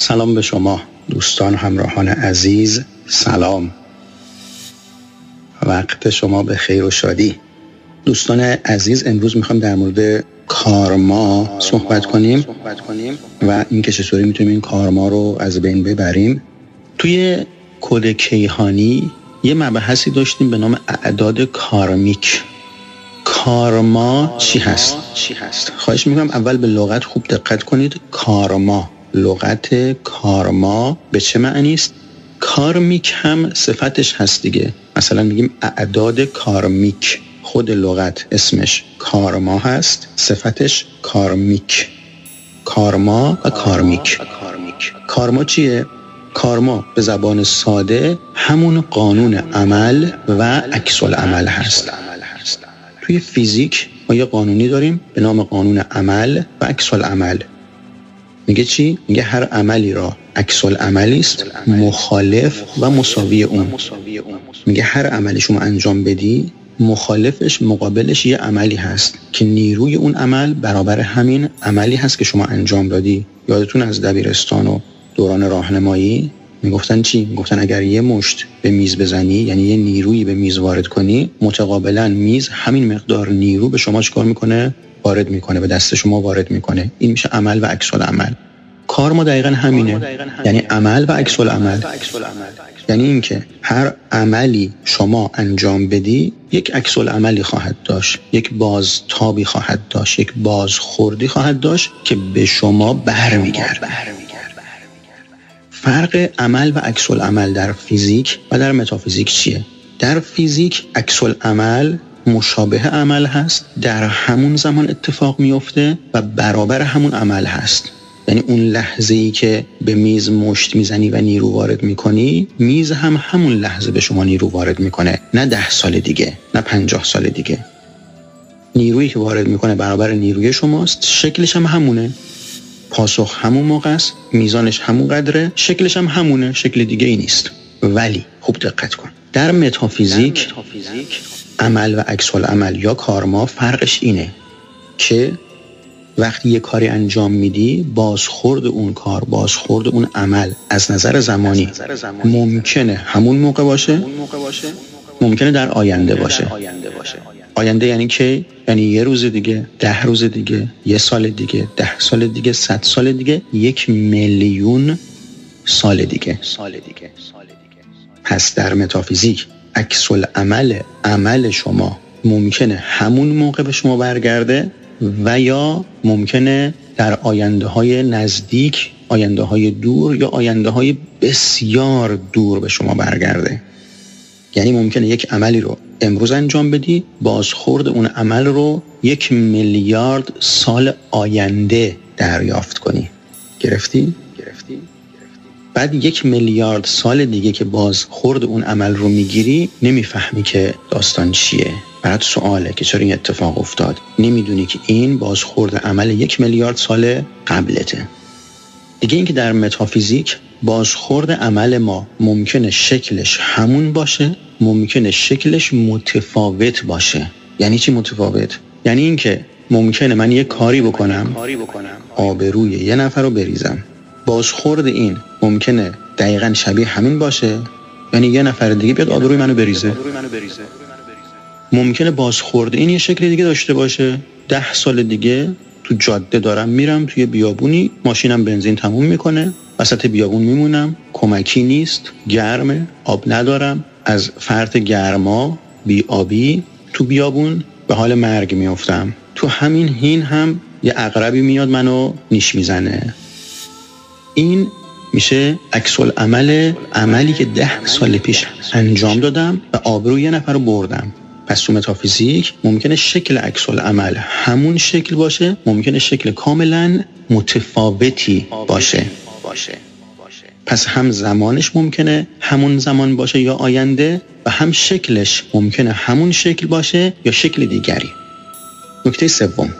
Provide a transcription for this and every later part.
سلام به شما دوستان همراهان عزیز سلام. وقت شما به خیر و شادی. دوستان عزیز امروز می‌خوام در مورد کارما صحبت کنیم و اینکه چطوری می‌تونیم این کارما رو از بین ببریم. توی کد کیهانی یه مبحثی داشتیم به نام اعداد کارمیک. کارما چی هست؟ خواهش می‌کنم اول به لغت خوب دقت کنید. کارما. لغت کارما به چه معنی است؟ کارمیک هم صفتش هست دیگه. مثلا میگیم اعداد کارمیک. خود لغت اسمش کارما هست صفتش کارمیک. کارما و کارمیک. کارما چیه؟ کارما به زبان ساده همون قانون عمل و عکس عمل هست. توی فیزیک ما یه قانونی داریم به نام قانون عمل و عکس عمل میگه چی؟ میگه هر عملی را عکس عملی است مخالف و مساوی اون. میگه هر عملی شما انجام بدی مخالفش مقابلش یه عملی هست که نیروی اون عمل برابر همین عملی هست که شما انجام دادی. یادتون از دبیرستان و دوران راهنمایی؟ می‌گفتن چی؟ می‌گفتن اگر یه مشت به میز بزنی یعنی یه نیرویی به میز وارد کنی متقابلا میز همین مقدار نیرو به شما چیکار می‌کنه؟ وارد می‌کنه به دست شما وارد می‌کنه. این میشه عمل و عکس عمل کار ما دقیقا همینه. یعنی عمل و عکس عمل یعنی اینکه هر عملی شما انجام بدی یک عکس عملی خواهد داشت یک بازتابی خواهد داشت یک بازخوردی خواهد داشت که به شما برمیگرده. فرق عمل و عکس عمل در فیزیک و در متافیزیک چیه؟ در فیزیک عکس عمل مشابه عمل هست در همون زمان اتفاق میفته و برابر همون عمل هست. یعنی اون لحظه ای که به میز مشت می‌زنی و نیرو وارد می‌کنی میز هم همون لحظه به شما نیرو وارد می‌کنه. نه ده سال دیگه نه پنجاه سال دیگه. نیرویی که وارد می‌کنه برابر نیروی شماست. شکلش هم همونه. پاسخ همون موقع است میزانش همون قدره شکلش هم همونه شکل دیگه ای نیست. ولی خوب دقت کن. در متافیزیک عمل و عکس عمل یا کارما فرقش اینه که وقتی یه کاری انجام میدی بازخورد اون کار بازخورد اون عمل از نظر زمانی ممکنه همون موقع باشه؟ ممکنه در آینده باشه. آینده یعنی که؟ یعنی یه روز دیگه ده روز دیگه یه سال دیگه ده سال دیگه صد سال دیگه یک میلیون سال دیگه. پس در متافیزیک عکس عمل عمل شما ممکنه همون موقع به شما برگرده؟ و یا ممکنه در آینده های نزدیک آینده های دور یا آینده های بسیار دور به شما برگرده یعنی ممکنه یک عملی رو امروز انجام بدی بازخورد اون عمل رو یک میلیارد سال آینده دریافت کنی گرفتی؟ گرفتی؟ بعد یک میلیارد سال دیگه که بازخورد اون عمل رو می‌گیری نمی‌فهمی که داستان چیه. برات سواله که چرا این اتفاق افتاد. نمی‌دونی که این بازخورد عمل یک میلیارد سال قبلته. دیگه اینکه در متافیزیک بازخورد عمل ما ممکنه شکلش همون باشه ممکنه شکلش متفاوت باشه. یعنی چی متفاوت؟ یعنی اینکه ممکنه من یه کاری بکنم. آبروی یه نفر رو بریزم. بازخورد این. ممکنه دقیقا شبیه همین باشه. یعنی یه نفر دیگه بیاد آبروی منو بریزه. ممکنه بازخورد این یه شکل دیگه داشته باشه. ده سال دیگه تو جاده دارم میرم توی بیابونی ماشینم بنزین تموم می‌کنه وسط بیابون میمونم. کمکی نیست گرمه آب ندارم. از فرط گرما بی آبی تو بیابون به حال مرگ میافتم. تو همین هین هم یه اقربی میاد منو نیش می‌زنه. این میشه عکس عمل عملی که ده سال پیش انجام دادم و آبرو یه نفر رو بردم. پس تو متافیزیک ممکنه شکل عکس عمل همون شکل باشه ممکنه شکل کاملا متفاوتی باشه. پس هم زمانش ممکنه همون زمان باشه یا آینده و هم شکلش ممکنه همون شکل باشه یا شکل دیگری. نکته سوم.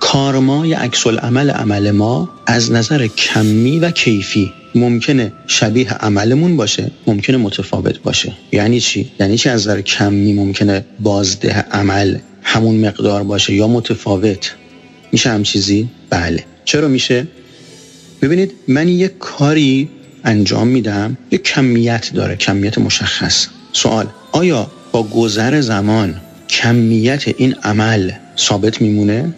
کارما یا عکس عمل عمل ما از نظر کمی و کیفی ممکنه شبیه عملمون باشه ممکنه متفاوت باشه. یعنی چی؟ یعنی چی از نظر کمی ممکنه بازده عمل همون مقدار باشه یا متفاوت؟ میشه هم چیزی؟ بله. چرا میشه؟ ببینید من یک کاری انجام میدم یک کمیت داره کمیت مشخص. سوال آیا با گذر زمان کمیت این عمل ثابت میمونه؟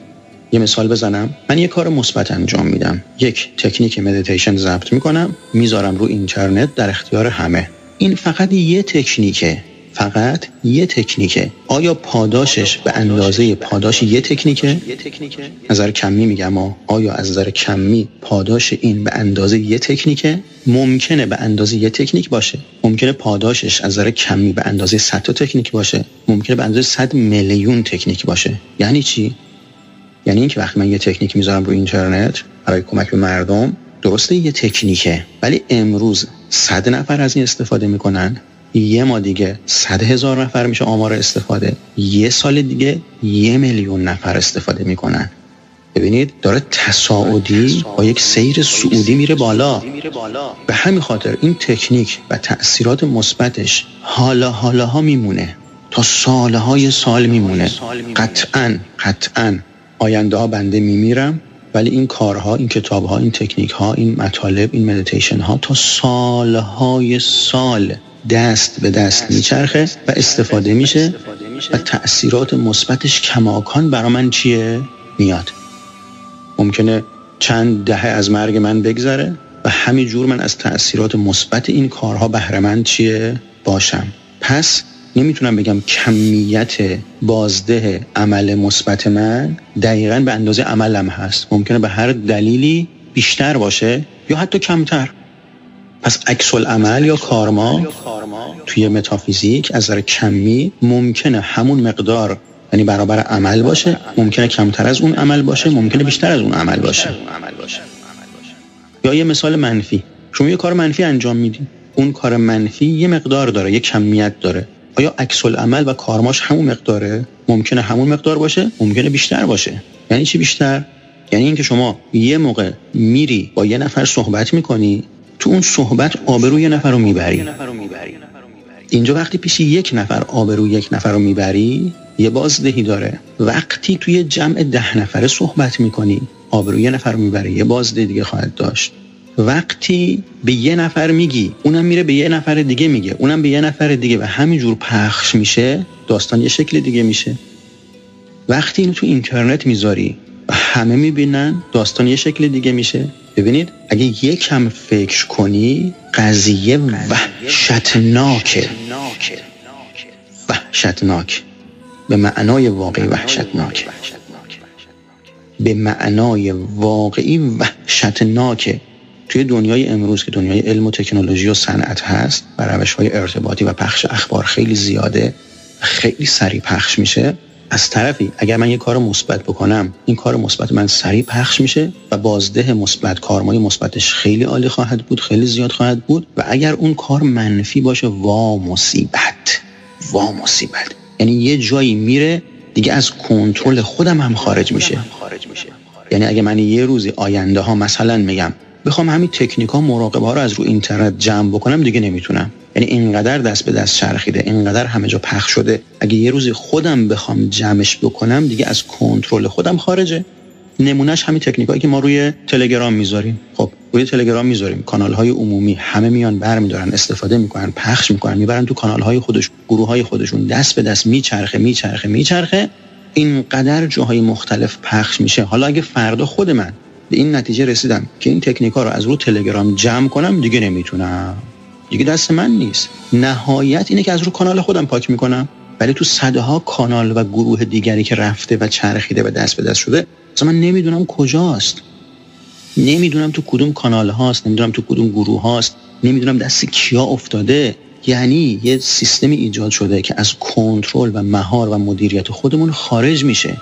یه مثال بزنم. من یه کار مثبت انجام میدم. یک تکنیک مدیتیشن ضبط می‌کنم. می‌ذارم رو اینترنت در اختیار همه. این فقط یه تکنیکه. فقط یه تکنیکه. آیا پاداشش به اندازه پاداش یه تکنیکه؟ نظر کمی میگم آیا از نظر کمی پاداش این به اندازه یه تکنیکه؟ ممکنه به اندازه یه تکنیک باشه. ممکنه پاداشش از نظر کمی به اندازه 100 تا تکنیک باشه. ممکنه به اندازه 100 میلیون تکنیک باشه. یعنی چی؟ یعنی اینکه وقتی من یه تکنیک می‌ذارم رو اینترنت برای کمک به مردم درسته یه تکنیکه ولی امروز صد نفر از این استفاده می‌کنن. یه ما دیگه صد هزار نفر میشه آمار استفاده. یه سال دیگه یه میلیون نفر استفاده می‌کنن. ببینید داره تصاعدی با یک سیر سعودی میره بالا. به همین خاطر این تکنیک و تأثیرات مثبتش حالا حالا ها میمونه. تا سالهای سال میمونه. قطعا قطعا آینده ها بنده میمیرم ولی این کارها این کتابها این تکنیک ها این مطالب این مدیتیشن ها تا سالهای سال دست به دست میچرخه و استفاده میشه و تأثیرات مثبتش کماکان برا من چیه؟ میاد. ممکنه چند دهه از مرگ من بگذره و همین جور من از تأثیرات مثبت این کارها بهرهمند چیه؟ باشم. پس نمی‌تونم بگم کمیت بازده عمل مثبت من دقیقا به اندازه عملم هست. ممکنه به هر دلیلی بیشتر باشه یا حتی کمتر. پس عکس عمل یا کارما توی متافیزیک از نظر کمی ممکنه همون مقدار یعنی برابر عمل باشه. ممکنه کمتر از اون عمل باشه ممکنه بیشتر از اون عمل باشه. یا یه مثال منفی. شما یه کار منفی انجام میدی اون کار منفی یه مقدار داره یه کمیت داره. آیا عکس عمل و کارماش همون مقداره؟ ممکنه همون مقدار باشه ممکنه بیشتر باشه. یعنی چی بیشتر؟ یعنی اینکه شما یه موقع میری با یه نفر صحبت می‌کنی تو اون صحبت آبروی یه نفر رو می‌بری. اینجا وقتی پیش یک نفر آبروی یک نفر رو می‌بری یه بازدهی داره. وقتی توی جمع ده نفره صحبت می‌کنی آبروی یه نفر رو می‌بری. یه بازده دیگه خواهد داشت. وقتی به یه نفر میگی اونم میره به یه نفر دیگه میگه. اونم به یه نفر دیگه و همینجور پخش میشه داستان یه شکل دیگه میشه. وقتی اینو تو اینترنت می‌ذاری همه می‌بینن داستان یه شکل دیگه میشه. ببینید اگه یکم فکر کنی قضیه وحشتناکه. وحشتناک. به معنای واقعی وحشتناک. به معنای واقعی وحشتناکه. توی دنیای امروز که دنیای علم و تکنولوژی و صنعت هست و روش های ارتباطی و پخش اخبار خیلی زیاده خیلی سریع پخش میشه. از طرفی اگر من یه کار مثبت بکنم این کار مثبت من سریع پخش میشه و بازده مثبت کارمای مثبتش خیلی عالی خواهد بود خیلی زیاد خواهد بود و اگر اون کار منفی باشه وا مصیبت وا مصیبت. یعنی یه جایی میره دیگه از کنترل خودم هم خارج میشه. یعنی اگه من یه روزی آینده ها مثلا میگم بخوام همین تکنیک ها مراقبه ها رو از رو اینترنت جمع بکنم دیگه نمی‌تونم. یعنی اینقدر دست به دست چرخیده اینقدر همه جا پخش شده. اگه یه روزی خودم بخوام جمعش بکنم دیگه از کنترل خودم خارجه. نمونهش همین تکنیکایی که ما روی تلگرام می‌ذاریم. خب روی تلگرام می‌ذاریم. کانال های عمومی همه میان برمیدارن استفاده می‌کنن پخش می‌کنن می‌برن تو کانال های خودش گروه های خودشون دست به دست میچرخه میچرخه میچرخه. اینقدر جاهای مختلف پخش میشه. حالا اگه فردا خود من به این نتیجه رسیدم که این تکنیک ها رو از رو تلگرام جمع کنم دیگه نمی‌تونم. دیگه دست من نیست. نهایت اینه که از رو کانال خودم پاک می‌کنم. ولی تو صدها کانال و گروه دیگری که رفته و چرخیده و دست به دست شده اصلا من نمی‌دونم کجاست. نمی‌دونم تو کدوم کانال هاست نمی‌دونم تو کدوم گروه هاست. نمی‌دونم دست کیا افتاده. یعنی یه سیستمی ایجاد شده که از کنترل و مهار و مدیریت خودمون خارج میشه.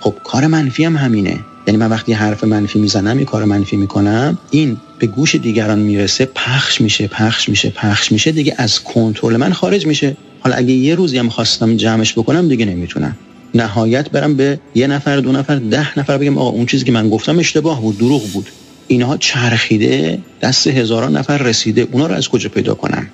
خب کار منفی هم همینه. یعنی من وقتی حرف منفی می‌زنم یه کار منفی می‌کنم این به گوش دیگران می‌رسه پخش میشه پخش میشه پخش میشه دیگه از کنترل من خارج میشه. حالا اگه یه روزی هم خواستم جمعش بکنم دیگه نمی‌تونم. نهایت برم به یه نفر دو نفر ده نفر بگم آقا اون چیزی که من گفتم اشتباه بود دروغ بود. اینها چرخیده دست هزاران نفر رسیده. اونا رو از کجا پیدا کنم؟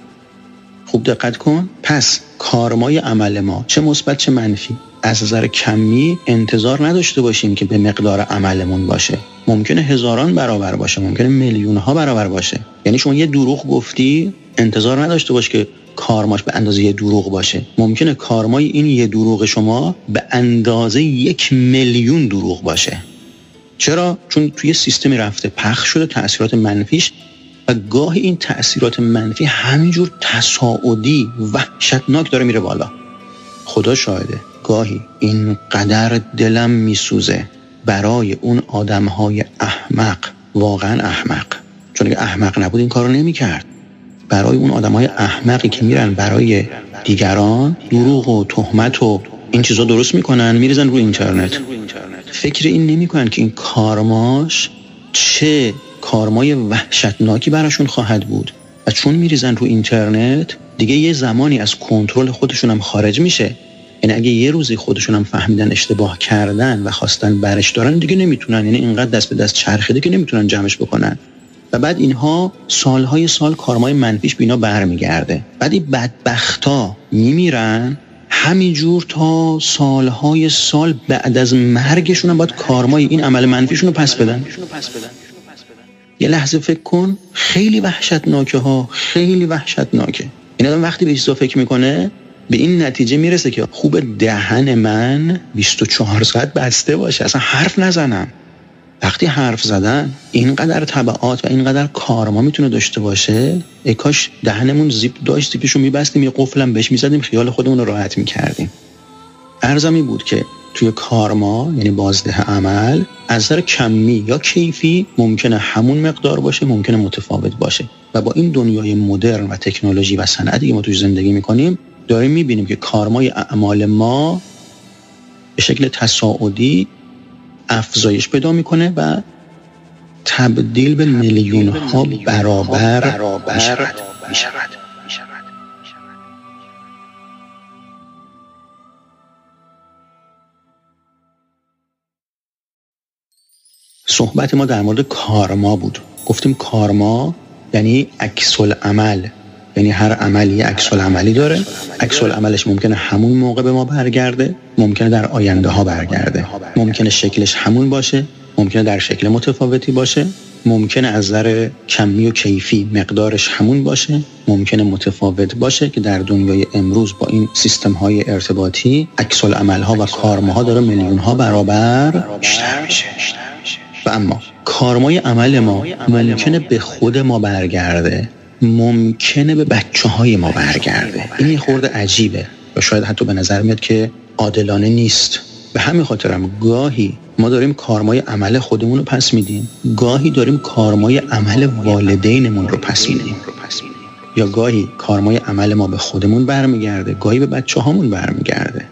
خوب دقت کن. پس کارمای عمل ما چه مثبت چه منفی. از نظر کمی انتظار نداشته باشیم که به مقدار عملمون باشه. ممکنه هزاران برابر باشه ممکنه میلیون ها برابر باشه. یعنی شما یه دروغ گفتی انتظار نداشته باش که کارماش به اندازه یه دروغ باشه. ممکنه کارمای این یه دروغ شما به اندازه یک میلیون دروغ باشه. چرا؟ چون توی سیستمی رفته پخش شده تاثیرات منفیش و گاهی این تاثیرات منفی همینجور تصاعدی وحشتناک داره میره بالا. خدا شاهده. گاهی اینقدر دلم میسوزه برای اون آدمهای احمق واقعا احمق. چون اگه احمق نبود این کارو نمی‌کرد. برای اون آدمهای احمقی که میرن برای دیگران دروغ و تهمت و این چیزا درست می‌کنن میریزن روی اینترنت. فکر این نمی‌کنن که این کارماش چه کارمای وحشتناکی براشون خواهد بود. و چون میریزن رو اینترنت دیگه یه زمانی از کنترل خودشون هم خارج میشه. یعنی اگه یه روزی خودشون هم فهمیدن اشتباه کردن و خواستن برش دارن دیگه نمی‌تونن. یعنی اینقدر دست به دست چرخیده که نمی‌تونن جمعش بکنن. و بعد اینها سالهای سال کارمای منفیش بینا برمیگرده. بعد این بدبختا میمیرن همینجور تا سالهای سال بعد از مرگشون هم باید کارمای این عمل منفیشون رو پس بدن. یه لحظه فکر کن خیلی وحشتناکه ها خیلی وحشتناکه. این آدم وقتی به چیزا فکر می‌کنه به این نتیجه می‌رسه که خوب دهن من 24 ساعت بسته باشه. اصلا حرف نزنم. وقتی حرف زدن اینقدر طبعات و اینقدر کارما می‌تونه داشته باشه ای کاش دهنمون زیپ داشت زیپشو میبستیم یه قفلم بهش می‌زدیم خیال خودمون رو راحت می‌کردیم. ارزمی بود که توی کارما یعنی بازده عمل از نظر کمی یا کیفی ممکنه همون مقدار باشه ممکنه متفاوت باشه. و با این دنیای مدرن و تکنولوژی و صنعتی که ما توی زندگی می‌کنیم داریم می‌بینیم که کارمای اعمال ما به شکل تصاعدی افزایش پیدا می‌کنه و تبدیل به میلیون ها برابر, برابر می شود. صحبت ما در مورد کارما بود. گفتیم کارما یعنی عکس عمل یعنی هر عملی عکس عملی داره. عکس عملش ممکنه همون موقع به ما برگرده ممکنه در آینده ها برگرده. ممکنه شکلش همون باشه ممکنه در شکل متفاوتی باشه ممکنه از نظر کمی و کیفی مقدارش همون باشه ممکنه متفاوت باشه که در دنیای امروز با این سیستم های ارتباطی عکس ها و کارماها داره میلیون ها برابر بیشتر میشه. و اما کارمای عمل ما ممکنه به خود ما برگرده. ممکنه به بچه های ما برگرده. این یه خورده عجیبه و شاید حتی به نظر میاد که عادلانه نیست. به همین خاطرم گاهی ما داریم کارمای عمل خودمون رو پس میدیم گاهی داریم کارمای عمل والدینمون رو پس میدیم. یا گاهی کارمای عمل ما به خودمون برمیگرده گاهی به بچه هامون برمیگرده.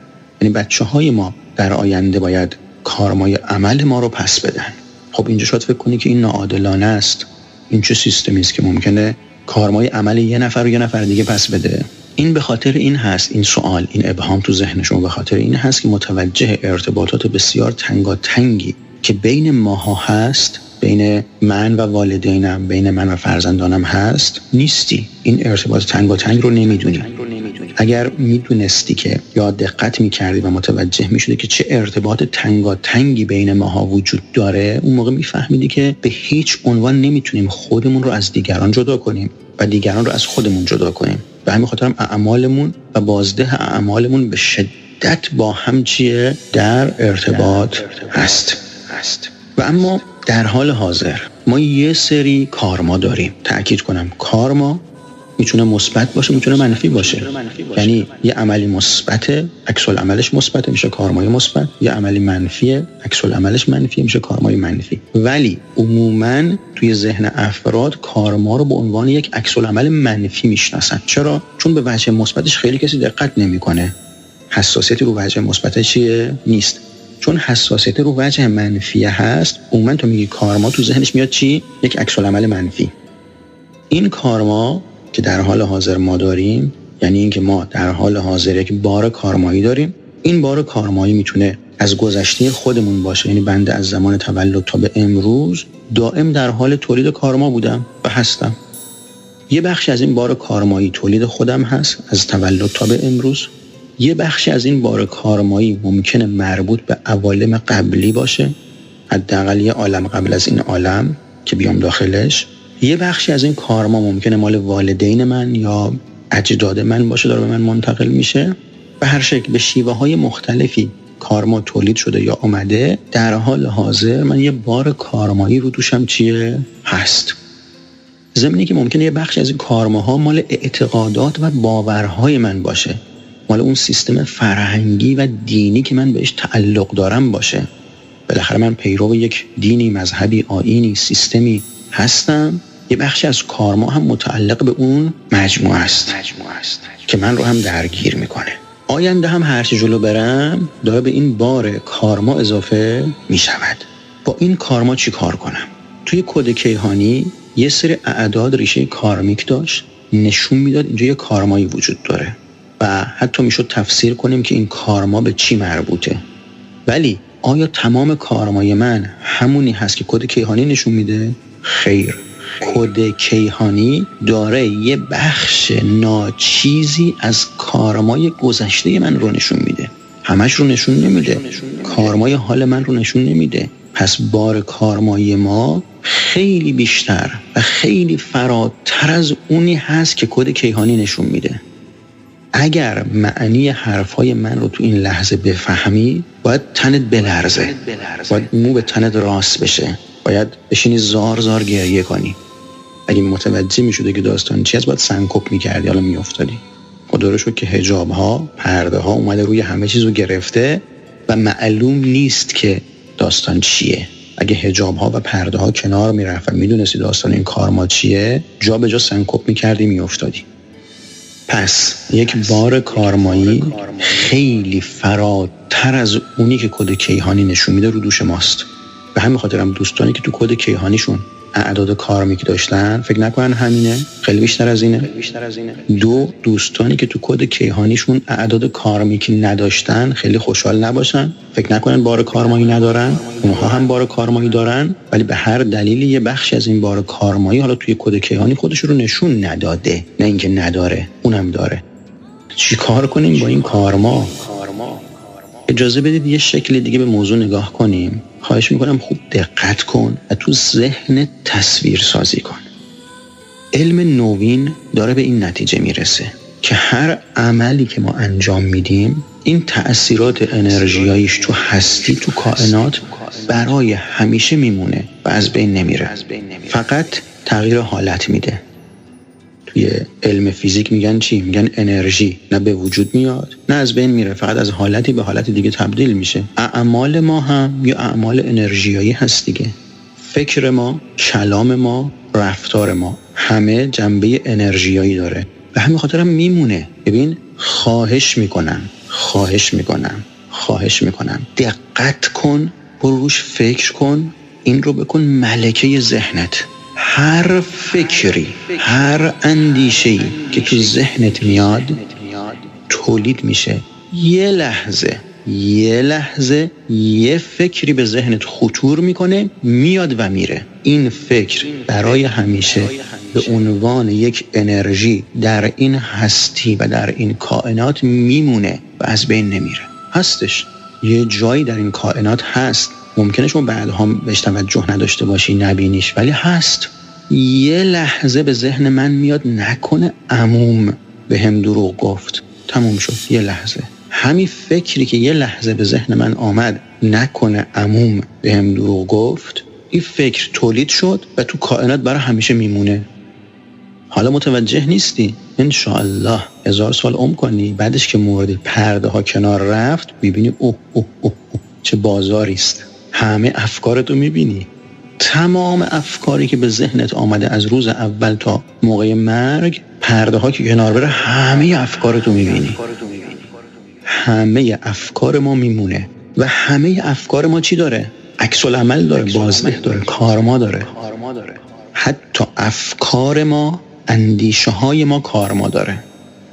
یعنی بچه های ما در آینده باید کارمای عمل ما رو پس بدن. خب اینجا شاید فکر کنی که این ناعادلانه است. این چه سیستمی است که ممکنه کارمای عمل یه نفر و یه نفر دیگه پس بده. این به خاطر این هست این سوال این ابهام تو ذهن شما به خاطر این هست که متوجه ارتباطات بسیار تنگاتنگی که بین ماها هست بین من و والدینم بین من و فرزندانم هست نیستی. این ارتباط تنگاتنگ رو نمی‌دونی. اگر می‌دونستی که یا دقت می‌کردی و متوجه می‌شدی که چه ارتباط تنگاتنگی بین ماها وجود داره اون موقع میفهمیدی که به هیچ عنوان نمی‌تونیم خودمون رو از دیگران جدا کنیم و دیگران رو از خودمون جدا کنیم. به همین خاطر اعمالمون و بازده اعمالمون به شدت با هم چیه؟ در ارتباط هست. هست و اما در حال حاضر ما یه سری کارما داریم. تاکید کنم کارما می‌تونه مثبت باشه می‌تونه منفی باشه. یعنی یه عملی مثبت عکس عملش مثبت میشه کارمای مثبت. یه عملی منفیه عکس عملش منفی میشه کارمای منفی. ولی عموما توی ذهن افراد کارما رو به عنوان یک عکس عمل منفی می‌شناسن. چرا؟ چون به وجه مثبتش خیلی کسی دقت نمی‌کنه. حساسیتی رو وجه مثبت چیه؟ نیست. چون حساسیت رو وجه منفی هست عموما تو میگی کارما تو ذهنش میاد چی؟ یک عکس عمل منفی. این کارما که در حال حاضر ما داریم یعنی اینکه ما در حال حاضر یک بار کارمایی داریم. این بار کارمایی می‌تونه از گذشته خودمون باشه. یعنی بنده از زمان تولد تا به امروز دائم در حال تولید کارما بودم و هستم. یه بخشی از این بار کارمایی تولید خودم هست از تولد تا به امروز. یه بخشی از این بار کارمایی ممکنه مربوط به عوالم قبلی باشه. حداقل یه عالم قبل از این عالم که بیام داخلش. یه بخشی از این کارما ممکنه مال والدین من یا اجداد من باشه داره به من منتقل میشه. به هر شکل به شیوه های مختلفی کارما تولید شده یا آمده در حال حاضر من یه بار کارمایی رو دوشم چیه؟ هست. زمینی که ممکنه یه بخش از این کارماها مال اعتقادات و باورهای من باشه. مال اون سیستم فرهنگی و دینی که من بهش تعلق دارم باشه. بالاخره من پیرو یک دینی مذهبی آینی سیستمی هستم. یه بخشی از کارما هم متعلق به اون مجموعه است, مجموعه است. که من رو هم درگیر می‌کنه. آینده هم هرچی جلو برم داره به این بار کارما اضافه می‌شود. با این کارما چی کار کنم؟ توی کد کیهانی یه سری اعداد ریشه کارمیک داشت نشون می‌داد اینجا یه کارمایی وجود داره و حتی می‌شد تفسیر کنیم که این کارما به چی مربوطه. ولی آیا تمام کارمای من همونی هست که کد کیهانی نشون میده؟ خیر. کد کیهانی داره یه بخش ناچیزی از کارمای گذشته من رو نشون میده. همش رو نشون نمیده. کارمای حال من رو نشون نمیده. پس بار کارمایی ما خیلی بیشتر و خیلی فراتر از اونی هست که کد کیهانی نشون میده. اگر معنی حرفای من رو تو این لحظه بفهمی باید تنت بلرزه. باید مو به تنت راست بشه. باید بشینی زار زار گریه کنی. اگه متوجه می‌شده که داستان چی از باید سنکوب می‌کردی حالا میافتادی. خدا رو که هجاب ها پرده ها اومده روی همه چیز رو گرفته و معلوم نیست که داستان چیه. اگه هجاب ها و پرده ها کنار می‌رفت و می‌دونستی داستان این کارما چیه جا به جا سنکوب می‌کردی میافتادی. پس یک بار کارمایی خیلی فراتر از اونی که کد کیهانی نشون میده رو دوش ماست. به همین خاطرم دوستانی که تو کد کیهانیشون اعداد karmic داشتن فکر نکنن همینه. خیلی بیشتر از اینه. دو دوستانی که تو کد کیهانیشون اعداد karmic نداشتن خیلی خوشحال نباشن. فکر نکنن بار کارمایی ندارن. اونها هم بار کارمایی دارن. ولی به هر دلیلی یه بخشی از این بار کارمایی حالا توی کد کیهانی خودش رو نشون نداده. نه اینکه نداره اونم داره. چی کار کنیم با این کارما؟ اجازه بدید یه شکل دیگه به موضوع نگاه کنیم. خواهش می‌کنم خوب دقت کن و تو ذهن تصویر سازی کن. علم نوین داره به این نتیجه می‌رسه که هر عملی که ما انجام میدیم این تأثیرات انرژیاییش تو هستی تو کائنات برای همیشه میمونه و از بین نمیره. فقط تغییر حالت میده. توی علم فیزیک میگن چی؟ میگن انرژی نه به وجود میاد. نه از بین میره فقط از حالتی به حالت دیگه تبدیل میشه. اعمال ما هم یا اعمال انرژیایی هست دیگه. فکر ما کلام ما رفتار ما همه جنبه انرژیایی داره. به همین خاطرم میمونه. ببین خواهش می‌کنم خواهش می‌کنم خواهش می‌کنم. دقت کن برو روش فکر کن این رو بکن ملکه ذهنت. هر فکری هر اندیشه‌ای که تو ذهنت میاد تولید میشه. یه لحظه یه لحظه یه فکری به ذهنت خطور می‌کنه میاد و میره. این فکر برای همیشه به عنوان یک انرژی در این هستی و در این کائنات میمونه و از بین نمیره. هستش. یه جایی در این کائنات هست. ممکنه شما بعدها بهش توجه نداشته باشی نبینیش ولی هست. یه لحظه به ذهن من میاد نکنه عموم به هم دروغ گفت. تموم شد یه لحظه. همین فکری که یه لحظه به ذهن من آمد نکنه عموم به هم دروغ گفت این فکر تولید شد و تو کائنات برای همیشه میمونه. حالا متوجه نیستی؟ انشاءالله. هزار سال عمر کنی بعدش که مورد پرده ها کنار رفت ببینی اوه اوه اوه, اوه. چه بازاری است همه افکارتو می‌بینی. تمام افکاری که به ذهنت آمده از روز اول تا موقع مرگ پرده ها که کنار بره همه افکارتو می‌بینی. همه افکار ما میمونه و همه افکار ما چی داره؟ عکس عمل داره بازده داره. کارما داره. حتی افکار ما اندیشه های ما کارما داره.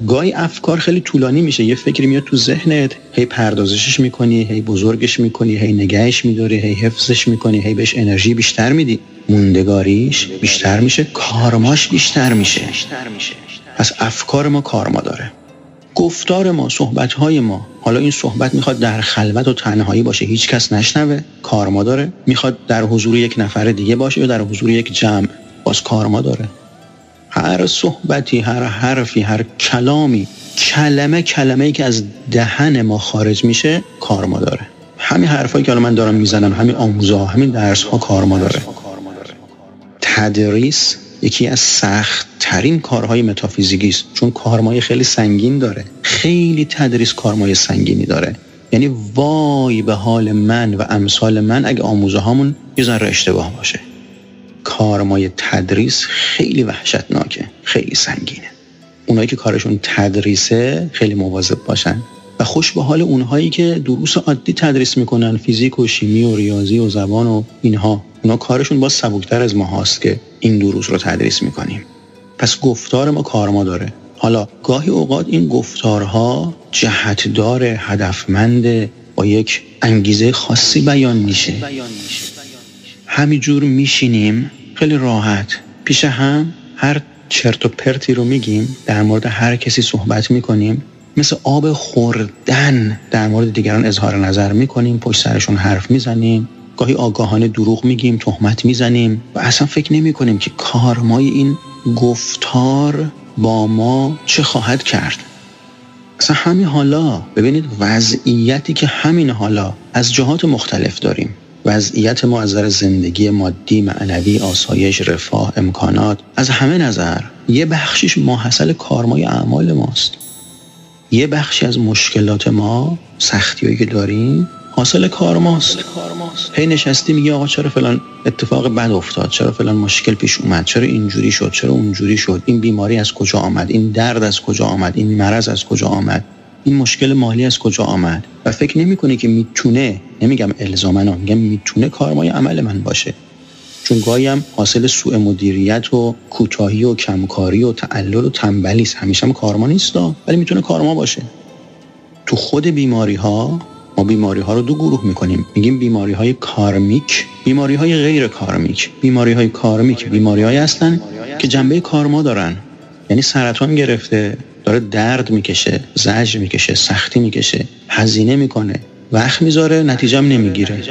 گاهی افکار خیلی طولانی میشه. یه فکری میاد تو ذهنت هی پردازشش می‌کنی هی بزرگش می‌کنی هی نگهش میداری هی حفظش می‌کنی هی بهش انرژی بیشتر میدی. موندگاریش بیشتر میشه کارماش بیشتر میشه. پس افکار ما کارما داره. گفتار ما صحبت های ما. حالا این صحبت می‌خواد در خلوت و تنهایی باشه. هیچ کس نشنوه. کارما داره. می‌خواد در حضور یک نفر دیگه باشه یا در حضور یک جمع. باز کارما داره. هر صحبتی هر حرفی هر کلامی کلمه کلمه ای که از دهن ما خارج میشه کارما داره. همین حرفایی که الان من دارم می‌زنم همین آموزها همین درس ها کارما داره. تدریس یکی از سخت ترین کارهای متافیزیکی است چون کارمای خیلی سنگین داره. خیلی تدریس کارمای سنگینی داره. یعنی وای به حال من و امثال من اگه آموزه هامون یه ذره اشتباه باشه. کارمای تدریس خیلی وحشتناکه خیلی سنگینه. اونایی که کارشون تدریسه خیلی مواظب باشن و خوش به حال اونهایی که دروس عادی تدریس می‌کنن فیزیک و شیمی و ریاضی و زبان و اینها اونا کارشون با سبکتر از ما هاست که این دروس رو تدریس می‌کنیم. پس گفتار ما کار ما داره. حالا گاهی اوقات این گفتارها جهتدار هدفمند با یک انگیزه خاصی بیان میشه. همینجور میشینیم. خیلی راحت. پیش هم هر چرت و پرتی رو میگیم در مورد هر کسی صحبت می‌کنیم. مثل آب خوردن در مورد دیگران اظهار نظر می‌کنیم. پشت سرشون حرف می‌زنیم. گاهی آگاهانه دروغ میگیم تهمت می‌زنیم. و اصلا فکر نمی کنیم که کارمای این گفتار با ما چه خواهد کرد. اصلا همین حالا ببینید وضعیتی که همین حالا از جهات مختلف داریم. وضعیت ما از نظر زندگی مادی معنوی آسایش رفاه امکانات از همه نظر یه بخشیش ماحصل کارمای اعمال ماست. یه بخشی از مشکلات ما سختیایی که داریم حاصل کار ماست. هی نشستی میگه آقا چرا فلان اتفاق بد افتاد؟ چرا فلان مشکل پیش اومد؟ چرا اینجوری شد؟ چرا اونجوری شد؟ این بیماری از کجا آمد؟ این درد از کجا آمد؟ این مرض از کجا آمد؟ این مشکل مالی از کجا آمد؟ و فکر نمی‌کنه که می‌تونه نمیگم الزاما میگم می‌تونه کارمای عمل من باشه. چون گاهی هم حاصل سوء مدیریت و کوتاهی و کمکاری و تعلل و تنبلی است. همیشه هم کارما نیست ولی می‌تونه کارما باشه. تو خود بیماری ها ما بیماری ها رو دو گروه می‌کنیم. میگیم بیماری های کارمیک بیماری های غیر کارمیک. بیماری های کارمیک بیماری های هستن که جنبه کارما دارن. یعنی سرطان گرفته داره درد می‌کشه زجر می‌کشه سختی می‌کشه هزینه می‌کنه. وقت می‌ذاره نتیجه نمی‌گیره.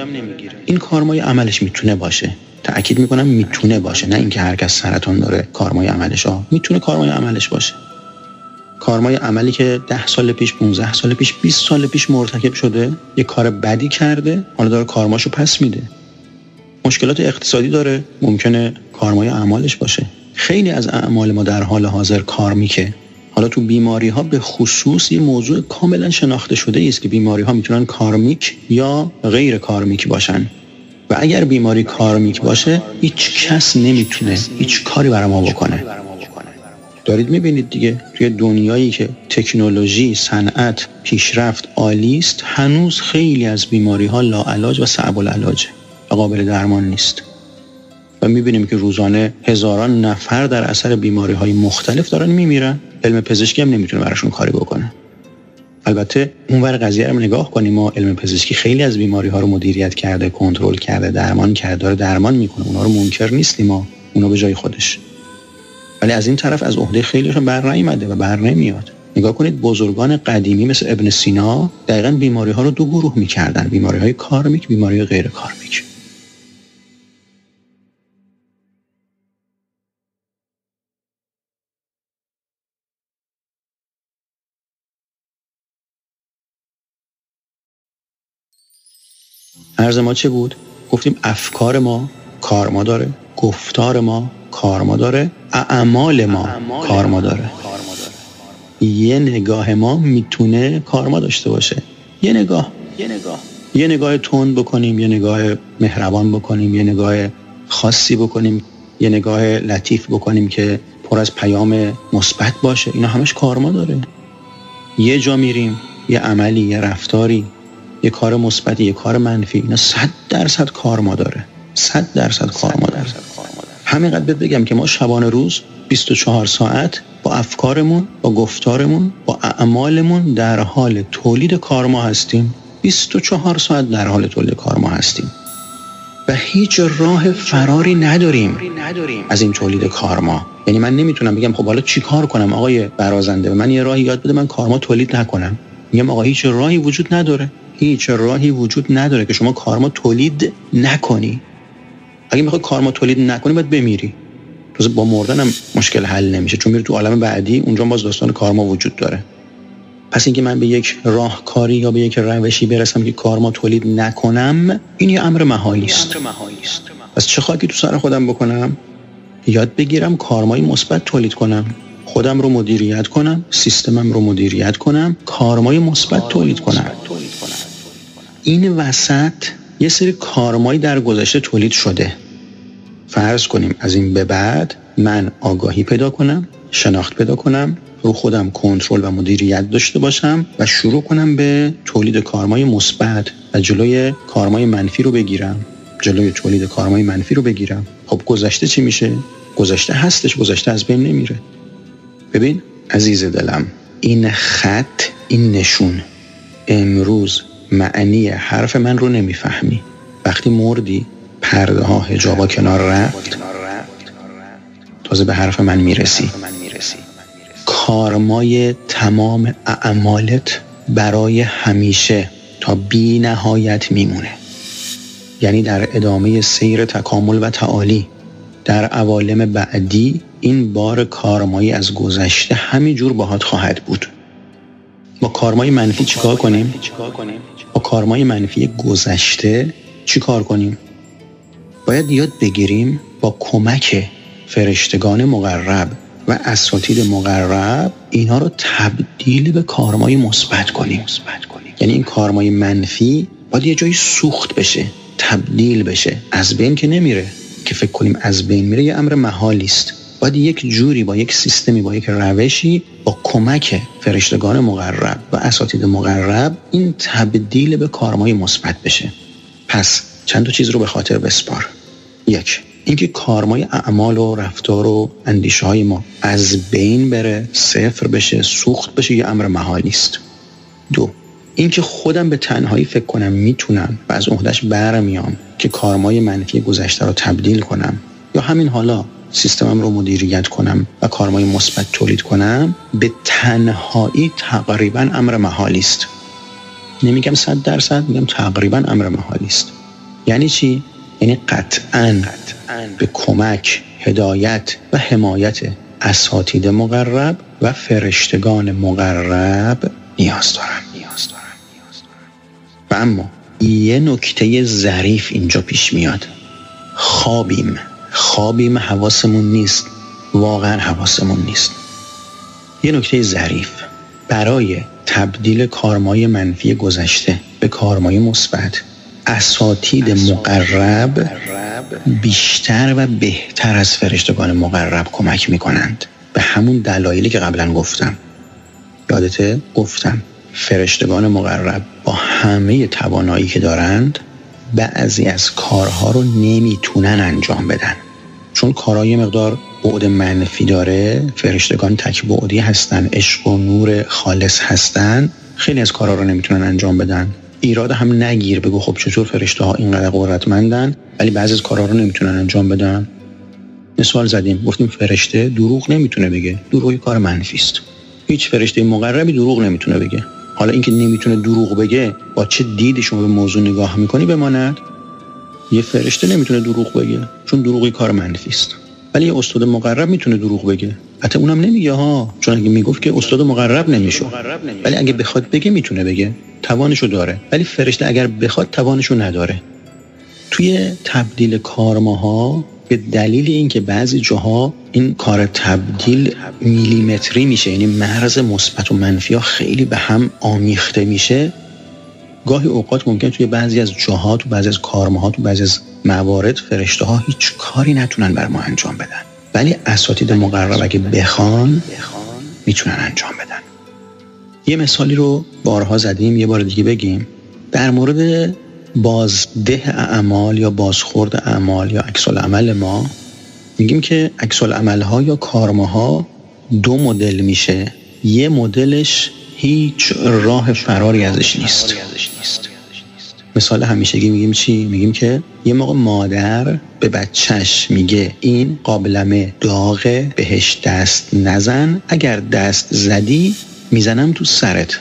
این کارمای عملش می‌تونه باشه. تأکید می‌کنم می‌تونه باشه. نه اینکه هر کس سرطان داره کارمای عملش ها می‌تونه کارمای عملش باشه. کارمای عملی که ده سال پیش 15 سال پیش 20 سال پیش مرتکب شده یه کار بدی کرده حالا داره کارماشو پس میده. مشکلات اقتصادی داره ممکنه کارمای اعمالش باشه. خیلی از اعمال ما در حال حاضر کار میکه. حالا تو بیماری ها به خصوص یه موضوع کاملا شناخته شده است که بیماری ها می‌تونن کارمیک یا غیر کارمیک باشن. و اگر بیماری کارمیک باشه هیچ کس نمی‌تونه هیچ کاری برای ما بکنه. دارید می‌بینید دیگه توی دنیایی که تکنولوژی صنعت پیشرفت عالی است هنوز خیلی از بیماری ها لاعلاج و صعب العلاجه. و قابل درمان نیست. و می‌بینیم که روزانه هزاران نفر در اثر بیماری های مختلف دارن میمیرن. علم پزشکی هم نمی‌تونه براشون کاری بکنه. البته اونور قضیه رو نگاه کنیم. ما علم پزشکی خیلی از بیماری ها رو مدیریت کرده کنترل کرده درمان کرده داره درمان می‌کنه. اونا رو منکر نیستیم ما. اونا به جای خودش. ولی از این طرف از عهده خیلیشون بر نیامده و بر نمیاد. نگاه کنید بزرگان قدیمی مثل ابن سینا دقیقا بیماری ها رو دو گروه می‌کردن. بیماری های کارمیک بیماری غیر کارمیک عرض ما چه بود؟ گفتیم افکار ما کار ما داره گفتار ما کار ما داره اعمال ما کار ما داره. یه نگاه ما می‌تونه کار ما داشته باشه. یه نگاه. یه نگاه یه نگاه تند بکنیم یه نگاه مهربان بکنیم یه نگاه خاصی بکنیم یه نگاه لطیف بکنیم که پر از پیام مثبت باشه. اینا همش کارما داره. یه جا میریم یه عملی یه رفتاری. یه کار مثبتی یه کار منفی. اینا صد درصد کارما داره. صد درصد کارما داره. همینقدر بهت بگم که ما شبانه روز 24 ساعت با افکارمون با گفتارمون با اعمالمون در حال تولید کارما هستیم. 24 ساعت در حال تولید کارما هستیم. و هیچ راه فراری نداریم از این تولید کارما یعنی من نمی‌تونم بگم خب حالا چیکار کنم آقای برازنده؟ من یه راهی یاد بده من کارما تولید نکنم. میگم آقا هیچ راهی وجود نداره. هیچ راهی وجود نداره که شما کارما تولید نکنی. اگه می‌خوای کارما تولید نکنی باید بمیری. تازه با مردن هم مشکل حل نمیشه. چون میری تو عالم بعدی اونجا باز داستان کارما وجود داره. پس اینکه من به یک راهکاری یا به یک روشی برسم که کارما تولید نکنم این یه امر محالی است. پس چه خواهی تو سر خودم بکنم؟ یاد بگیرم کارمای مثبت تولید کنم. خودم رو مدیریت کنم سیستمم رو مدیریت کنم کارمای مثبت تولید کنم. این وسط یه سری کارمایی در گذشته تولید شده. فرض کنیم از این به بعد من آگاهی پیدا کنم شناخت پیدا کنم رو خودم کنترل و مدیریت داشته باشم و شروع کنم به تولید کارمای مثبت و جلوی کارمای منفی رو بگیرم. جلوی تولید کارمای منفی رو بگیرم. خب گذشته چی میشه؟ گذشته هستش گذشته از بین نمیره. ببین عزیز دلم این خط این نشون. امروز معنی حرف من رو نمی‌فهمی. وقتی مردی پرده ها هجابا کنار رفت تازه به حرف من می‌رسی. کارمای تمام اعمالت برای همیشه تا بی نهایت میمونه. یعنی در ادامه سیر تکامل و تعالی در عوالم بعدی این بار کارمایی از گذشته همینجور باهات خواهد بود. با کارمای منفی چیکار کنیم؟ با کارمای منفی گذشته چیکار کنیم؟ باید یاد بگیریم با کمک فرشتگان مقرب و اساتید مقرب اینها رو تبدیل به کارمای مثبت کنیم. یعنی این کارمای منفی باید یه جایی سوخت بشه تبدیل بشه. از بین که نمیره. که فکر کنیم از بین میره یه امر محالی است باید یک جوری با یک سیستمی با یک روشی با کمک فرشتگان مقرب و اساتید مقرب این تبدیل به کارمای مثبت بشه. پس چند تا چیز رو به خاطر بسپار. یک اینکه کارمای اعمال و رفتار و اندیشه های ما از بین بره صفر بشه سوخت بشه یه امر محالی است دو اینکه خودم به تنهایی فکر کنم می‌تونم و از عهدهش برمیام که کارمای منفی گذشته رو تبدیل کنم. یا همین حالا سیستمم رو مدیریت کنم و کارمای مثبت تولید کنم به تنهایی تقریبا امر محالی است. نمیگم صد درصد میگم تقریبا امر محالی است. یعنی چی؟ یعنی قطعا به کمک هدایت و حمایت اساتید مقرب و فرشتگان مقرب نیاز دارم. نیاز دارم و اما یه نکته ظریف اینجا پیش میاد. خوابیم. خوابیم حواسمون نیست. واقعا حواسمون نیست. یه نکته ظریف. برای تبدیل کارمای منفی گذشته به کارمای مثبت اساتید مقرب بیشتر و بهتر از فرشتگان مقرب کمک می‌کنند. به همون دلایلی که قبلا گفتم. یادته؟ گفتم. فرشتگان مقرب با همه توانایی که دارند بعضی از کارها رو نمی‌تونن انجام بدن. چون کارهای مقدار بعد منفی داره فرشتگان تک بعدی هستن عشق و نور خالص هستن خیلی از کارها رو نمی‌تونن انجام بدن. ایراد هم نگیر بگو خب چطور فرشته ها اینقدر قدرتمندن ولی بعضی از کارها رو نمی‌تونن انجام بدن. مثال زدیم گفتیم فرشته دروغ نمی‌تونه بگه دروغ کار منفی است. هیچ فرشته مقربی دروغ نمی‌تونه بگه. حالا اینکه نمی‌تونه دروغ بگه با چه دیدی شما به موضوع نگاه می‌کنی بماند؟ یه فرشته نمی‌تونه دروغ بگه چون دروغی کار منفی است. ولی یه استاد مقرب می‌تونه دروغ بگه. حتی اونم نمیگه ها چون اگه می‌گفت که استاد مقرب نمیشه. ولی اگه بخواد بگه می‌تونه بگه. توانشو داره. ولی فرشته اگر بخواد توانشو نداره. توی تبدیل کارماها به دلیل اینکه بعضی جاها این کار تبدیل میلیمتری میشه یعنی مرز مثبت و منفی ها خیلی به هم آمیخته میشه گاهی اوقات ممکن توی بعضی از جاها تو بعضی از کارماها تو بعضی از موارد فرشته ها هیچ کاری نتونن بر ما انجام بدن. ولی اساتید مقرب اگه بخوان می‌تونن انجام بدن. یه مثالی رو بارها زدیم یه بار دیگه بگیم. در مورد بازده اعمال یا بازخورد اعمال یا عکس عمل ما میگیم که عکس ها یا کارماها دو مدل میشه. یه مدلش هیچ راه فراری ازش نیست. مثال همیشگی میگیم چی؟ میگیم که یه موقع مادر به بچهش میگه این قابلمه داغه بهش دست نزن اگر دست زدی می‌زنم تو سرت.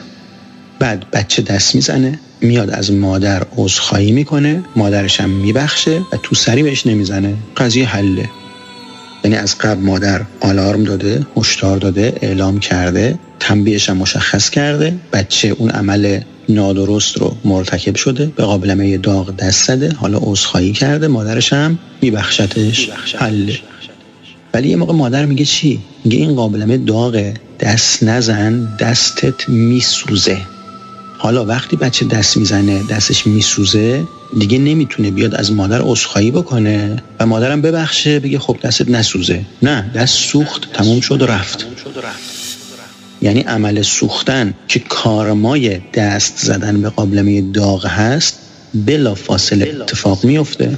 بعد بچه دست می‌زنه میاد از مادر عذرخواهی می‌کنه مادرش هم میبخشه و تو سری بهش نمی‌زنه. قضیه حله. یعنی از قبل مادر آلارم داده هشدار داده اعلام کرده تنبیهش هم مشخص کرده بچه اون عمل نادرست رو مرتکب شده به قابلمه داغ دست زده حالا عذرخواهی کرده مادرش هم میبخشتش حله. ولی یه موقع مادر میگه چی؟ میگه این قابلمه داغ دست نزن دستت میسوزه. حالا وقتی بچه دست می‌زنه دستش میسوزه دیگه نمی‌تونه بیاد از مادر عذرخواهی بکنه و مادرم ببخشه بگه خب دستت نسوزه. نه دست سوخت تموم شد و رفت. یعنی عمل سوختن که کارمای دست زدن به قابلمه داغ هست بلا فاصله اتفاق میفته.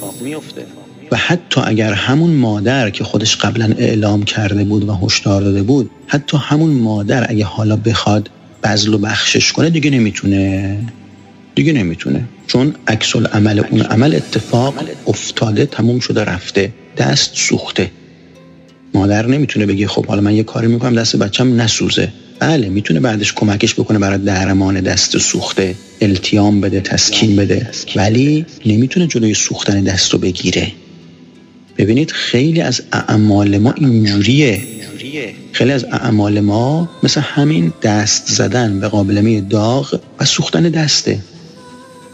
و حتی اگر همون مادر که خودش قبلا اعلام کرده بود و هشدار داده بود حتی همون مادر اگه حالا بخواد بذل و بخشش کنه دیگه نمی‌تونه. دیگه نمی‌تونه. چون عکس عمل اون عمل اتفاق افتاده تموم شده رفته دست سوخته. مادر نمی‌تونه بگه خب حالا من یه کاری می‌کنم دست بچم نسوزه. بله می‌تونه بعدش کمکش بکنه برای درمان دست سوخته التیام بده تسکین بده. ولی نمی‌تونه جلوی سوختن دست رو بگیره. ببینید خیلی از اعمال ما اینجوریه. خیلی از اعمال ما مثل همین دست زدن به قابلمه داغ و سوختن دسته.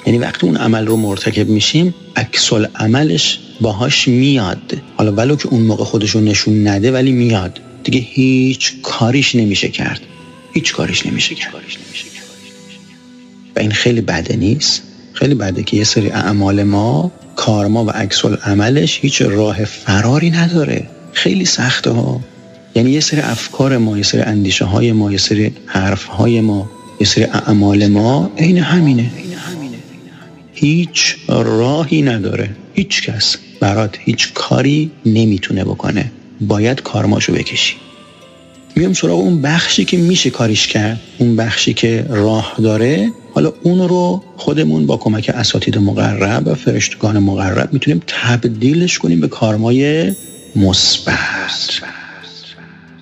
یعنی وقتی اون عمل رو مرتکب میشیم اکسل عملش باهاش میاد. حالا ولو که اون موقع خودشون نشون نده ولی میاد. دیگه هیچ کاریش نمیشه کرد. هیچ کاریش نمیشه کرد. و این خیلی بده نیست. خیلی بده که یه سری اعمال ما کارما و عکس عملش هیچ راه فراری نداره. خیلی سخته ها. یعنی یه سری افکار ما یه سری اندیشه های ما یه سری حرف های ما یه سری اعمال ما عین همینه. هیچ راهی نداره. هیچ کس برات هیچ کاری نمی‌تونه بکنه. باید کارماشو بکشی. میام سراغ اون بخشی که میشه کاریش کرد. اون بخشی که راه داره. حالا اون رو خودمون با کمک اساتید مقرب و فرشتگان مقرب می‌تونیم تبدیلش کنیم به کارمای مثبت.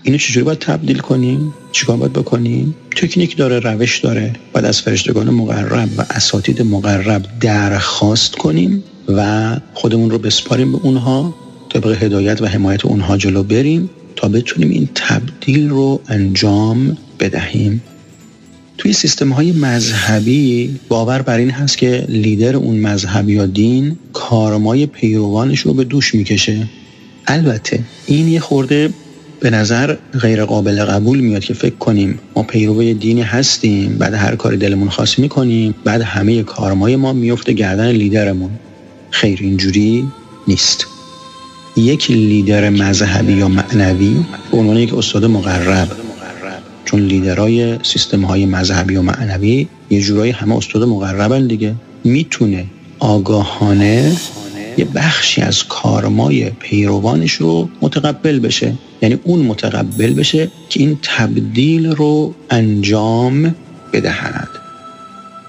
اینو چجوری باید تبدیل کنیم؟ چیکار باید بکنیم؟ تکنیک داره روش داره. باید از فرشتگان مقرب و اساتید مقرب درخواست کنیم و خودمون رو بسپاریم به اونها طبق هدایت و حمایت اونها جلو بریم تا بتونیم این تبدیل رو انجام بدهیم. توی سیستم های مذهبی باور بر این هست که لیدر اون مذهب یا دین کارمای پیروانش رو به دوش می‌کشه. البته این یه خورده به نظر غیر قابل قبول میاد که فکر کنیم ما پیرو دینی هستیم بعد هر کاری دلمون خواست می‌کنیم بعد همه کارمای ما میفته گردن لیدرمون. خیر اینجوری نیست. یک لیدر مذهبی یا معنوی به عنوان یک استاد مقرب چون لیدرای سیستم های مذهبی و معنوی یه جورایی همه استاد مقربن دیگه. می‌تونه آگاهانه یه بخشی از کارمای پیروانش رو متقبل بشه. یعنی اون متقبل بشه که این تبدیل رو انجام بدهد.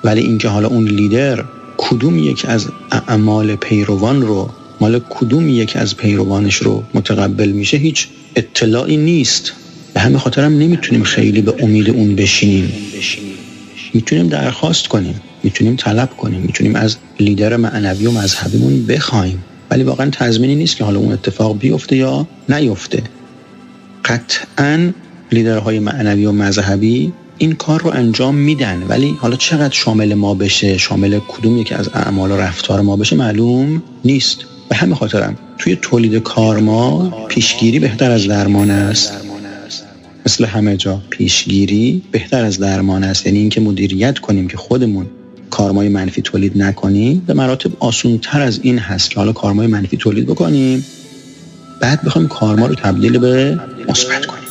ولی اینکه حالا اون لیدر کدوم یک از اعمال پیروان رو مال کدوم یک از پیروانش رو متقبل میشه هیچ اطلاعی نیست. به همین خاطر هم نمی‌تونیم خیلی به امید اون بشینیم. می‌تونیم درخواست کنیم. می‌تونیم طلب کنیم می‌تونیم از لیدر معنوی و مذهبیمون بخوایم. ولی واقعا تضمینی نیست که حالا اون اتفاق بیفته یا نیفته. قطعا لیدرهای معنوی و مذهبی این کار رو انجام میدن. ولی حالا چقدر شامل ما بشه شامل کدوم یکی از اعمال و رفتار ما بشه معلوم نیست. به همین خاطرم توی تولید کار ما پیشگیری بهتر از درمان است. مثل همه جا پیشگیری بهتر از درمان است. یعنی اینکه مدیریت کنیم که خودمون کارمای منفی تولید نکنیم به مراتب آسون تر از این هست که حالا کارمای منفی تولید بکنیم. بعد بخوایم کارما رو تبدیل به مثبت کنیم.